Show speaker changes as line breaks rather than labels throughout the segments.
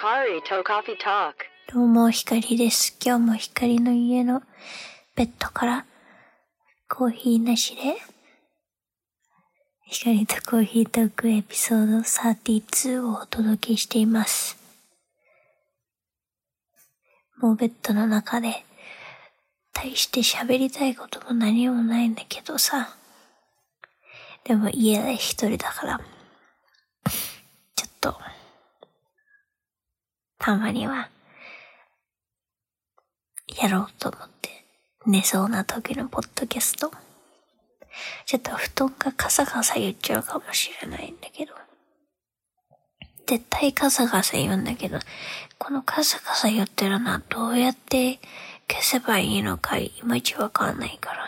Hikari to Coffee Talk.
どうも、ひかりです。今日もひかりの家のベッドからコーヒーなしで、ひかりとコーヒートークエピソード32をお届けしています。もうベッドの中で、大して喋りたいことも何もないんだけどさ。でも家で一人だから、ちょっと、たまには、やろうと思って、寝そうな時のポッドキャスト。ちょっと布団がカサカサ言っちゃうかもしれないんだけど。絶対カサカサ言うんだけど、このカサカサ言ってるのはどうやって消せばいいのかいまいちわかんないから。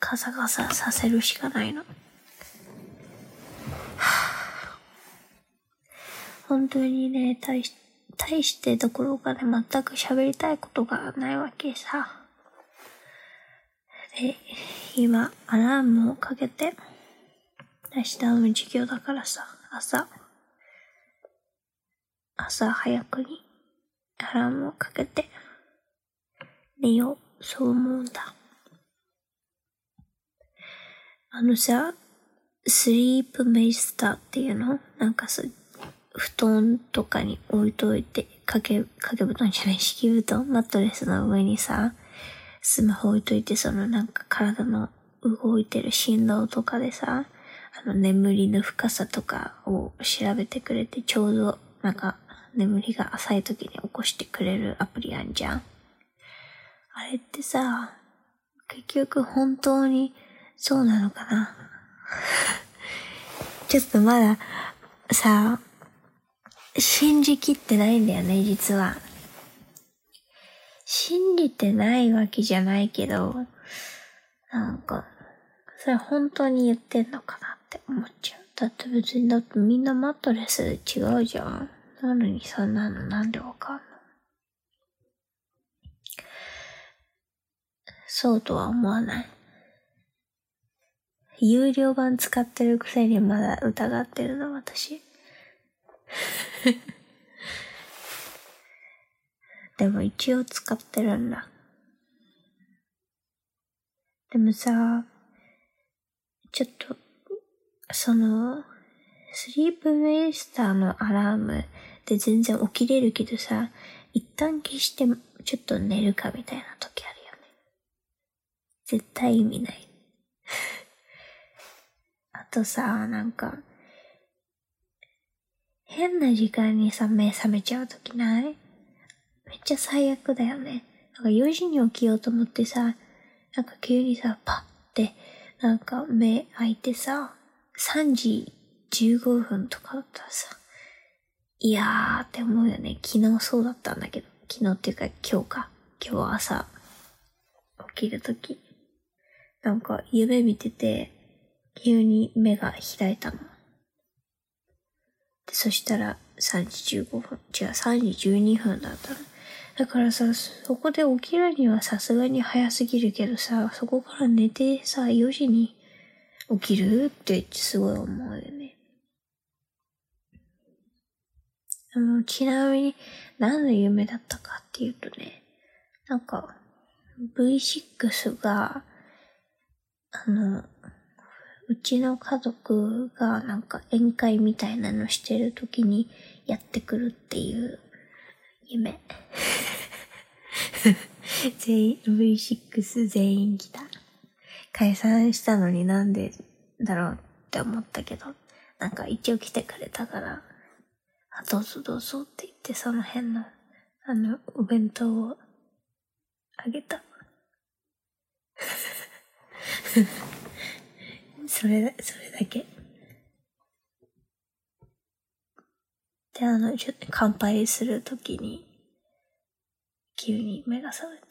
カサカサさせるしかないの。はぁ本当にね、大し、大してどころかね、全く喋りたいことがないわけさ。で、今、アラームをかけて、明日の授業だからさ、朝、朝早くにアラームをかけて、寝よう、そう思うんだ。あのさ、スリープメイスターっていうの？なんかさ、布団とかに置いといて、掛け、掛け布団じゃない、敷布団、マットレスの上にさ、スマホ置いといて、そのなんか体の動いてる振動とかでさ、あの眠りの深さとかを調べてくれて、ちょうどなんか眠りが浅い時に起こしてくれるアプリあんじゃん。あれってさ、結局本当にそうなのかな？ちょっとまださ、信じきってないんだよね、実は。信じてないわけじゃないけど、なんか、それ本当に言ってんのかなって思っちゃう。だって別に、だってみんなマットレス違うじゃん。なのにそんなのなんでわかんのそうとは思わない。有料版使ってるくせにまだ疑ってるの、私。でも一応使ってるんだ。でもさ、ちょっと、その、スリープメイスターのアラームで全然起きれるけどさ、一旦消してちょっと寝るかみたいな時あるよね。絶対意味ない。あとさ、なんか、変な時間にさ、目覚めちゃうときない？めっちゃ最悪だよね。なんか4時に起きようと思ってさ、なんか急にさ、パッて、なんか目開いてさ、3時15分とかだったらさ、いやーって思うよね。昨日そうだったんだけど、昨日っていうか今日か。今日朝、起きるとき。なんか夢見てて、急に目が開いたの。そしたら3時15分、違う、3時12分だったの。だからさ、そこで起きるにはさすがに早すぎるけどさ、そこから寝てさ、4時に起きるってすごい思うよね。あの、ちなみに何の夢だったかっていうとね、なんか V6 が、あの、うちの家族がなんか宴会みたいなのしてる時にやってくるっていう夢。全員、V6 全員来た。解散したのになんでだろうって思ったけど、なんか一応来てくれたから、あ、どうぞどうぞって言ってその辺の、あの、お弁当をあげた。それだ、それだけ？で、あの、ちょっと乾杯するときに、急に目が覚めた。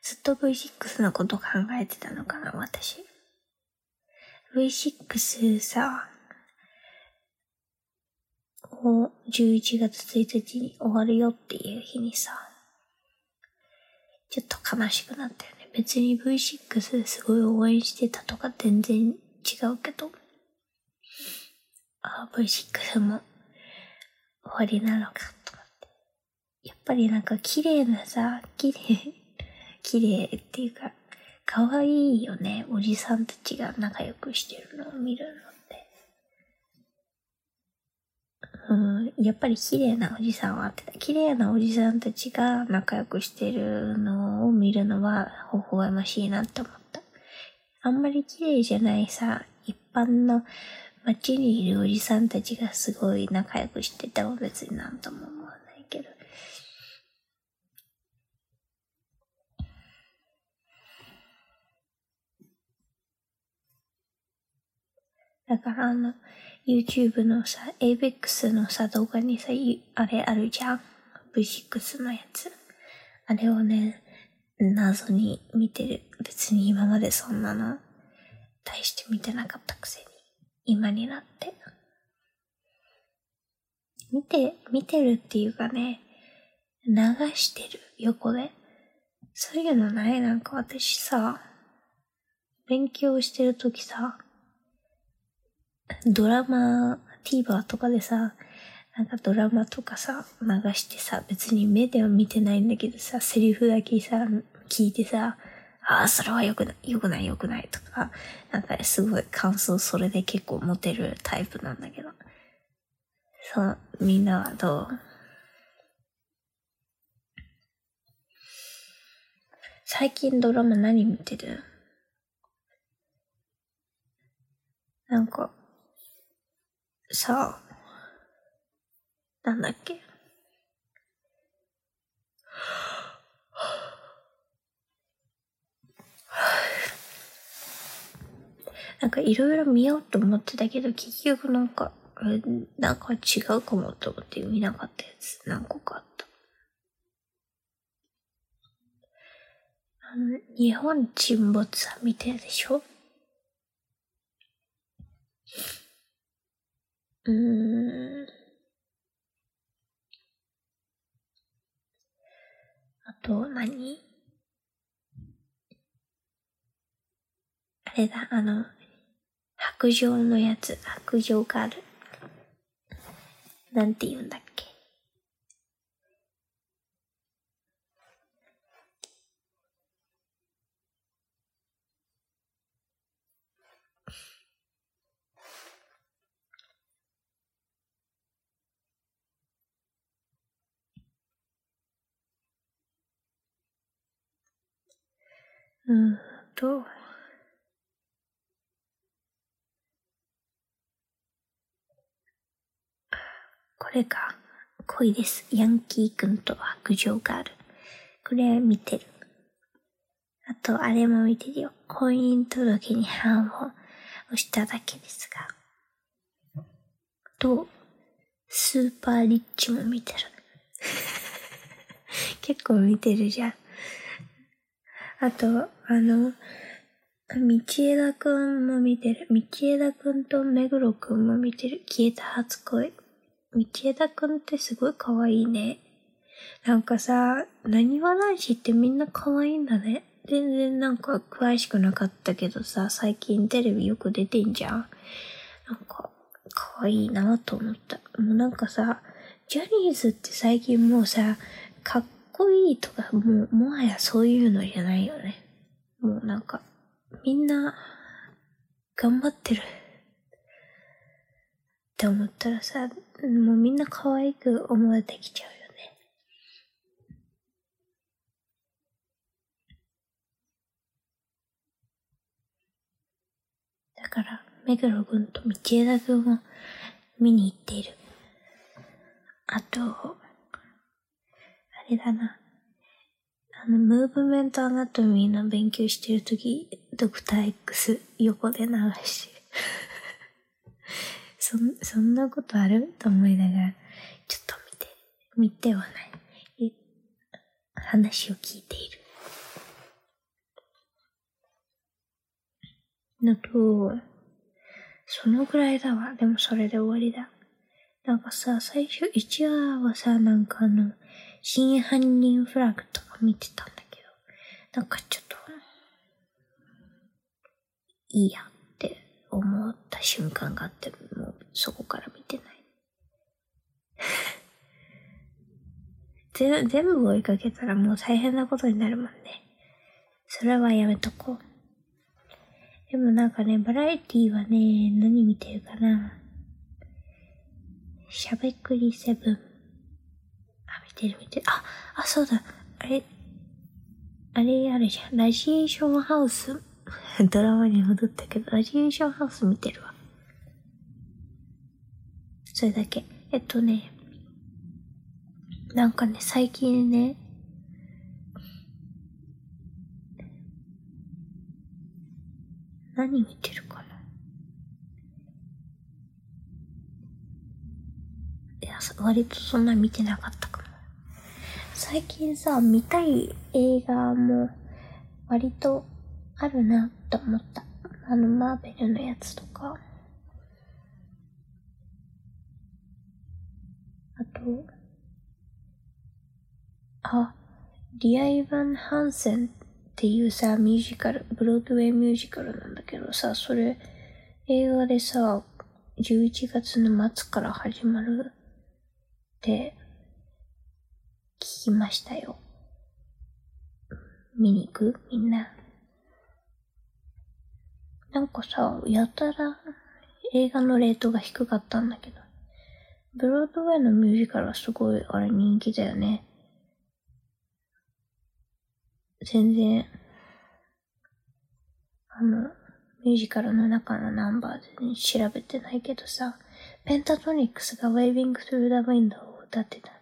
ずっと V6 のこと考えてたのかな、私。V6 さ、を11月1日に終わるよっていう日にさ、ちょっと悲しくなったよね。別に V6 すごい応援してたとか全然違うけど、あ、V6 も終わりなのかとかって。やっぱりなんか綺麗なさ、綺麗、綺麗っていうか、可愛いよね。おじさんたちが仲良くしてるのを見るのって。うん、やっぱり綺麗なおじさんはあってた。綺麗なおじさんたちが仲良くしてるのを見るのは微笑ましいなって思った。あんまり綺麗じゃないさ、一般の街にいるおじさんたちがすごい仲良くしてても別になんとも思わないけど。だからあの、YouTube のさ、ABEX のさ、動画にさ、あれあるじゃん ?V6 のやつ。あれをね、謎に見てる。別に今までそんなの、大して見てなかったくせに、今になって。見て、見てるっていうかね、流してる、横で。そういうのない？なんか私さ、勉強してるときさ、ドラマ、TVer とかでさ、なんかドラマとかさ、流してさ、別に目では見てないんだけどさ、セリフだけさ、聞いてさ、ああ、それは良くない、良くない、良くないとか、なんかすごい感想それで結構持てるタイプなんだけど。そう、みんなはどう？最近ドラマ何見てる？なんか、さあ、なんだっけ？なんかいろいろ見ようと思ってたけど、結局なんか、なんか違うかもと思って見なかったやつ何個かあった。あの、日本沈没は見てるでしょ？うーん。あと何、あれだ、あの、白状のやつ、白状がある。なんて言うんだっけ。うんと、これか。恋です。ヤンキーくんと白状がある。これ見てる。あと、あれも見てるよ。婚姻届に判を押しただけですが。と、スーパーリッチも見てる。結構見てるじゃん。あと、あの、道枝くんも見てる。道枝くんと目黒くんも見てる。消えた初恋。道枝くんってすごい可愛いね。なんかさ、何わ男子ってみんな可愛いんだね。全然なんか詳しくなかったけどさ、最近テレビよく出てんじゃん。なんか、可愛いなと思った。もうなんかさ、ジャニーズって最近もうさ、かっこいいとか、もう、もはやそういうのじゃないよね。もうなんか、みんな、頑張ってる。って思ったらさ、もうみんな可愛く思えてきちゃうよね。だから、目黒くんと道枝くんを見に行っている。あと、あれだな。あの、ムーブメントアナトミーの勉強してるとき、ドクター X 横で流して。そ、そんなことある？と思いながら、ちょっと見て、見てはない。話を聞いている。のと、そのぐらいだわ。でもそれで終わりだ。なんかさ、最初1話はさ、なんかあの、真犯人フラグとか見てたんだけど、なんかちょっと、いいやって思った瞬間があって、もうそこから見てない。全部追いかけたらもう大変なことになるもんね。それはやめとこう。でもなんかね、バラエティはね、何見てるかな。しゃべくりセブン。あ、見てる見てる。あ、あ、そうだ。あれ、あれあるじゃん。ラジエーションハウス。ドラマに戻ったけど、ラジエーションハウス見てるわ。それだけ。えっとね、なんかね、最近ね、何見てるかないや、割とそんな見てなかった。最近さ、見たい映画も割とあるなと思った。あの、マーベルのやつとか。あと、あ、リア・イヴァン・ハンセンっていうさ、ミュージカル、ブロードウェイミュージカルなんだけどさ、それ、映画でさ、11月の末から始まるって聞きましたよ。見に行く？みんな。なんかさ、やたら映画のレートが低かったんだけど、ブロードウェイのミュージカルはすごいあれ人気だよね。全然、あの、ミュージカルの中のナンバーで調べてないけどさ、ペンタトニックスが Waving Through the Window を歌ってた。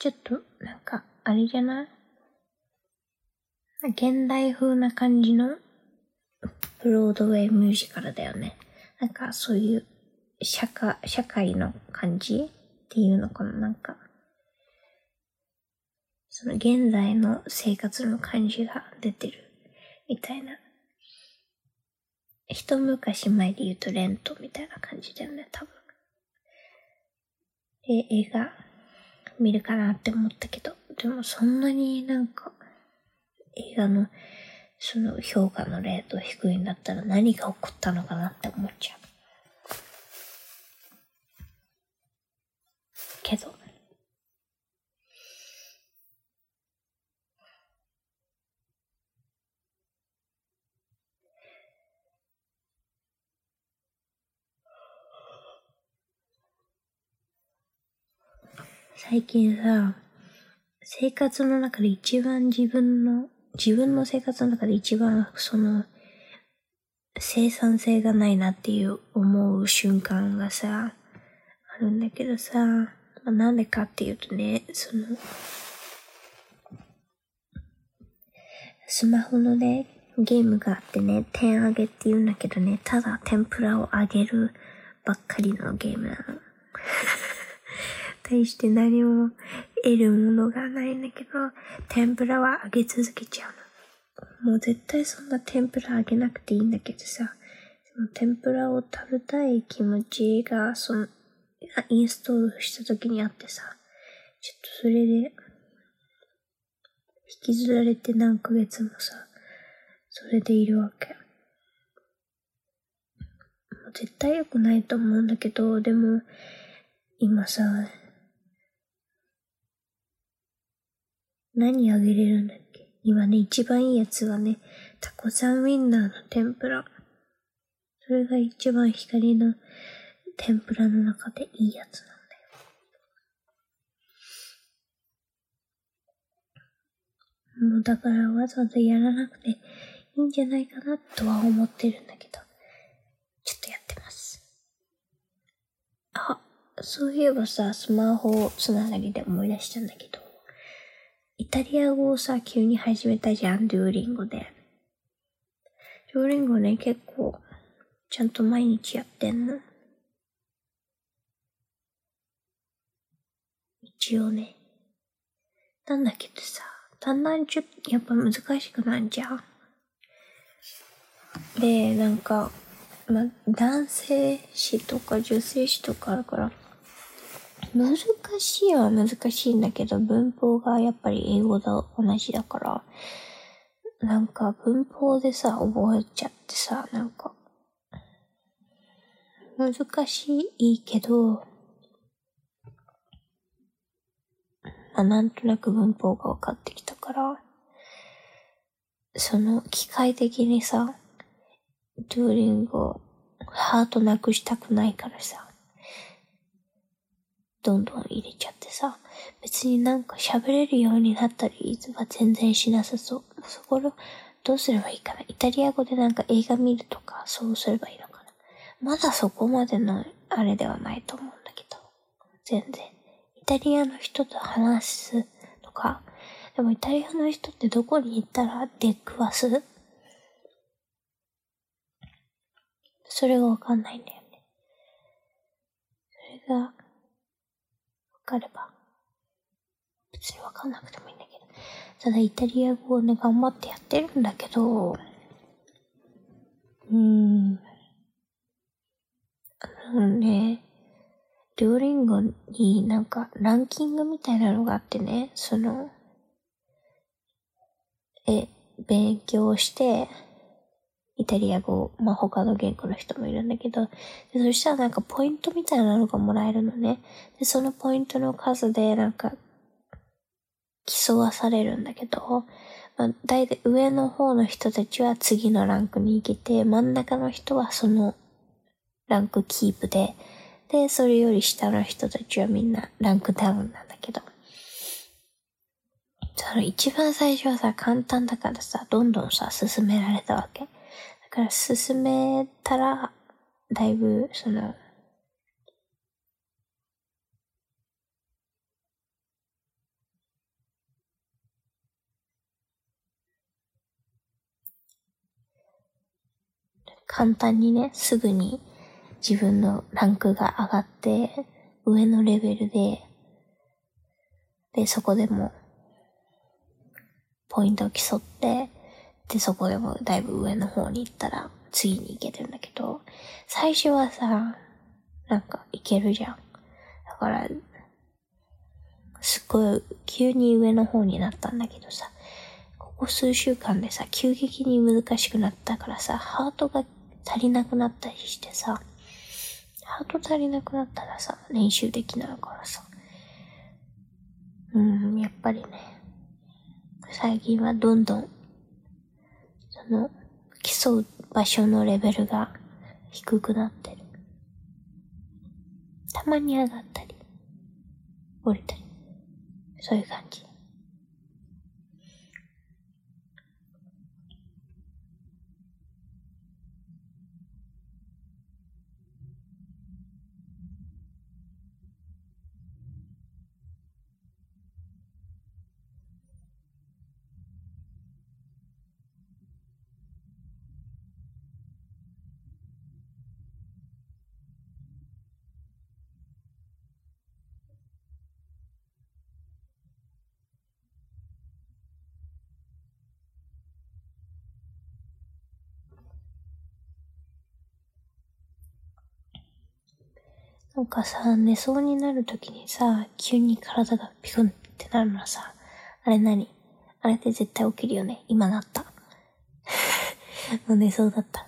ちょっと、なんか、あれじゃない？現代風な感じの？ブロードウェイミュージカルだよね。なんかそういう社会、社会の感じっていうのかな？なんか、その現在の生活の感じが出てるみたいな。一昔前で言うとレントみたいな感じだよね、多分。で、映画見るかなって思ったけど、でもそんなになんか映画のその評価のレート低いんだったら何が起こったのかなって思っちゃう。けど、最近さ、生活の中で一番自分の、自分の生活の中で一番その、生産性がないなっていう思う瞬間がさ、あるんだけどさ、まあ、なんでかっていうとね、その、スマホのね、ゲームがあってね、点上げって言うんだけどね、ただ天ぷらを揚げるばっかりのゲームなの。対して何も得るものがないんだけど、天ぷらは揚げ続けちゃうの。もう絶対そんな天ぷら揚げなくていいんだけどさ、その天ぷらを食べたい気持ちが、その、インストールした時にあってさ、ちょっとそれで、引きずられて何ヶ月もさ、それでいるわけ。もう絶対良くないと思うんだけど、でも、今さ、何あげれるんだっけ？今ね、一番いいやつはね、タコさんウィンナーの天ぷら。それが一番光の天ぷらの中でいいやつなんだよ。もうだからわざわざやらなくていいんじゃないかなとは思ってるんだけど、ちょっとやってます。あ、そういえばさ、スマホつながりで思い出したんだけど、イタリア語をさ、急に始めたじゃん、デューリンゴで。デューリンゴね、結構、ちゃんと毎日やってんの。一応ね。なんだけどさ、だんだんちょっと、やっぱ難しくなんじゃん。で、なんか、ま、男性詞とか女性詞とかあるから、難しいは難しいんだけど、文法がやっぱり英語と同じだから、なんか文法でさ、覚えちゃってさ、なんか、難しいけど、まあ、なんとなく文法が分かってきたから、その機械的にさ、ドゥーリンゴ、ハートなくしたくないからさ、どんどん入れちゃってさ、別になんか喋れるようになったりは全然しなさそう。そこをどうすればいいかな。イタリア語でなんか映画見るとか、そうすればいいのかな。まだそこまでのあれではないと思うんだけど。全然。イタリアの人と話すとか、でもイタリアの人ってどこに行ったら出くわす？それがわかんないんだよね。それが、かれば。別にわかんなくてもいいんだけど。ただイタリア語をね、頑張ってやってるんだけど、うーん。あのね、デュオリンゴになんかランキングみたいなのがあってね、その、え、勉強して、イタリア語、まあ、他の言語の人もいるんだけど、でそしたらなんかポイントみたいなのがもらえるのね。で、そのポイントの数でなんか競わされるんだけど、まあ、大体上の方の人たちは次のランクに行けて、真ん中の人はそのランクキープで、で、それより下の人たちはみんなランクダウンなんだけど。その一番最初はさ、簡単だからさ、どんどんさ、進められたわけ。から進めたら、だいぶ、その、簡単にね、すぐに自分のランクが上がって、上のレベルで、で、そこでも、ポイントを競って、で、そこでもだいぶ上の方に行ったら、次に行けるんだけど、最初はさ、なんか行けるじゃん。だから、すっごい急に上の方になったんだけどさ、ここ数週間でさ、急激に難しくなったからさ、ハートが足りなくなったりしてさ、ハート足りなくなったらさ、練習できないからさ。うん、やっぱりね、最近はどんどん、の、競う場所のレベルが低くなってる。たまに上がったり、降りたり、そういう感じ。なんかさ、寝そうになるときにさ、急に体がピクンってなるのさ、あれ何？あれって絶対起きるよね。今なった。もう寝そうだった。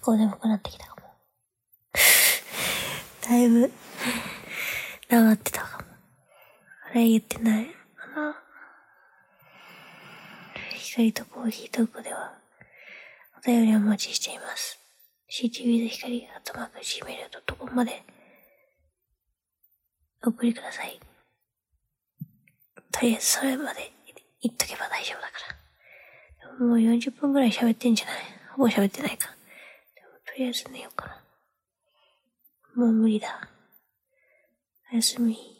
結構眠くなってきたかも。だいぶ、黙ってたかも。あれ言ってないかな。光とコーヒートークでは、お便りをお待ちしています。ctv で光、あとマーク gmail.com まで、お送りください。とりあえずそれまで言っとけば大丈夫だから。もう40分くらい喋ってんじゃない？ほぼ喋ってないか。りあえず寝ようかな。もう無理だ。おやすみ。